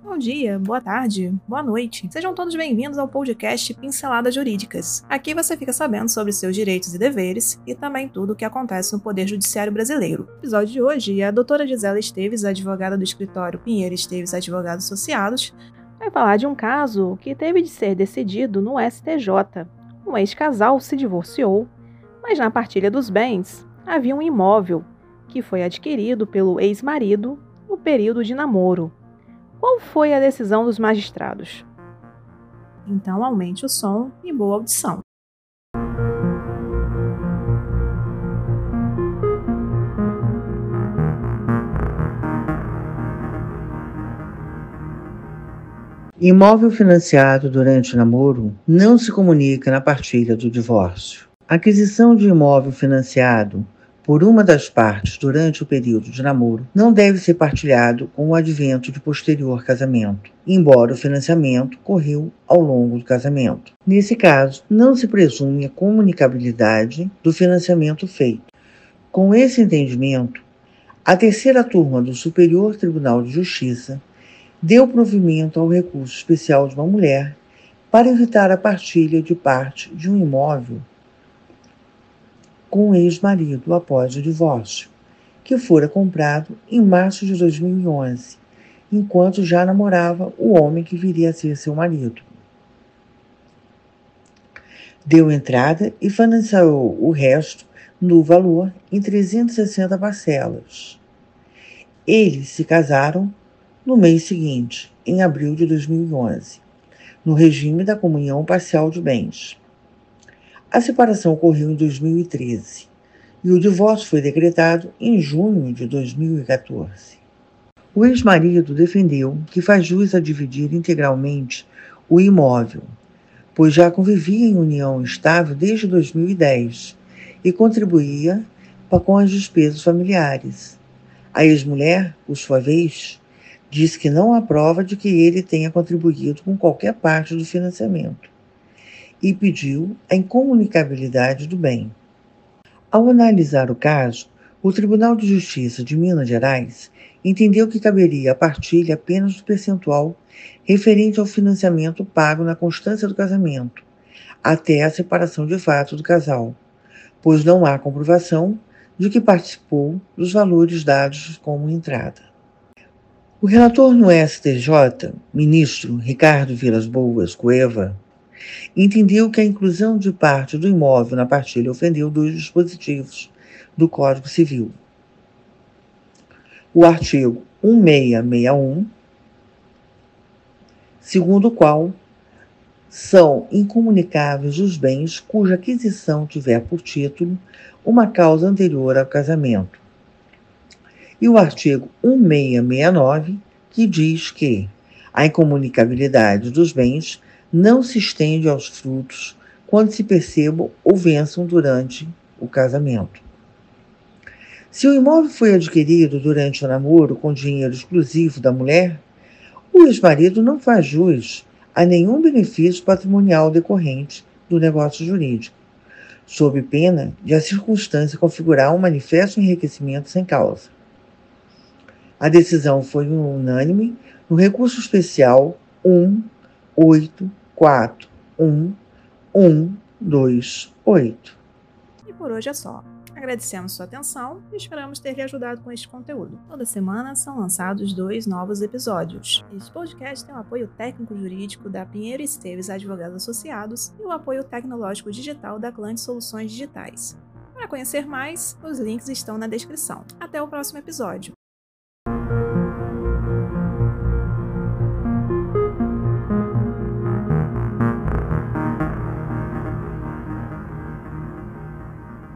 Bom dia, boa tarde, boa noite. Sejam todos bem-vindos ao podcast Pinceladas Jurídicas. Aqui você fica sabendo sobre seus direitos e deveres e também tudo o que acontece no Poder Judiciário Brasileiro. No episódio de hoje, a doutora Gisela Esteves, advogada do escritório Pinheiro Esteves Advogados Associados, vai falar de um caso que teve de ser decidido no STJ. Um ex-casal se divorciou, mas na partilha dos bens havia um imóvel que foi adquirido pelo ex-marido no período de namoro. Qual foi a decisão dos magistrados? Então aumente o som e boa audição. Imóvel financiado durante o namoro não se comunica na partilha do divórcio. aquisição de imóvel financiado por uma das partes durante o período de namoro não deve ser partilhado com o advento de posterior casamento, embora o financiamento correu ao longo do casamento. Nesse caso, não se presume a comunicabilidade do financiamento feito. Com esse entendimento, a terceira turma do Superior Tribunal de Justiça deu provimento ao recurso especial de uma mulher para evitar a partilha de parte de um imóvel com o ex-marido após o divórcio, que fora comprado em março de 2011, enquanto já namorava o homem que viria a ser seu marido. Deu entrada e financiou o resto no valor em 360 parcelas. Eles se casaram no mês seguinte, em abril de 2011, no regime da comunhão parcial de bens. A separação ocorreu em 2013 e o divórcio foi decretado em junho de 2014. O ex-marido defendeu que faz jus a dividir integralmente o imóvel, pois já convivia em união estável desde 2010 e contribuía com as despesas familiares. A ex-mulher, por sua vez, disse que não há prova de que ele tenha contribuído com qualquer parte do financiamento e pediu a incomunicabilidade do bem. Ao analisar o caso, o Tribunal de Justiça de Minas Gerais entendeu que caberia a partilha apenas do percentual referente ao financiamento pago na constância do casamento, até a separação de fato do casal, pois não há comprovação de que participou dos valores dados como entrada. O relator no STJ, ministro Ricardo Vilas Boas Cueva, entendeu que a inclusão de parte do imóvel na partilha ofendeu dois dispositivos do Código Civil. O artigo 1661, segundo o qual são incomunicáveis os bens cuja aquisição tiver por título uma causa anterior ao casamento. E o artigo 1669, que diz que a incomunicabilidade dos bens não se estende aos frutos quando se percebam ou vençam durante o casamento. Se o imóvel foi adquirido durante o namoro com dinheiro exclusivo da mulher, o ex-marido não faz jus a nenhum benefício patrimonial decorrente do negócio jurídico, sob pena de a circunstância configurar um manifesto enriquecimento sem causa. A decisão foi unânime no recurso especial 1.8 4, 1, 1, 2, 8. E por hoje é só. Agradecemos sua atenção e esperamos ter lhe ajudado com este conteúdo. Toda semana são lançados dois novos episódios. Este podcast tem o apoio técnico-jurídico da Pinheiro Esteves Advogados Associados e o apoio tecnológico digital da Clã Soluções Digitais. Para conhecer mais, os links estão na descrição. Até o próximo episódio.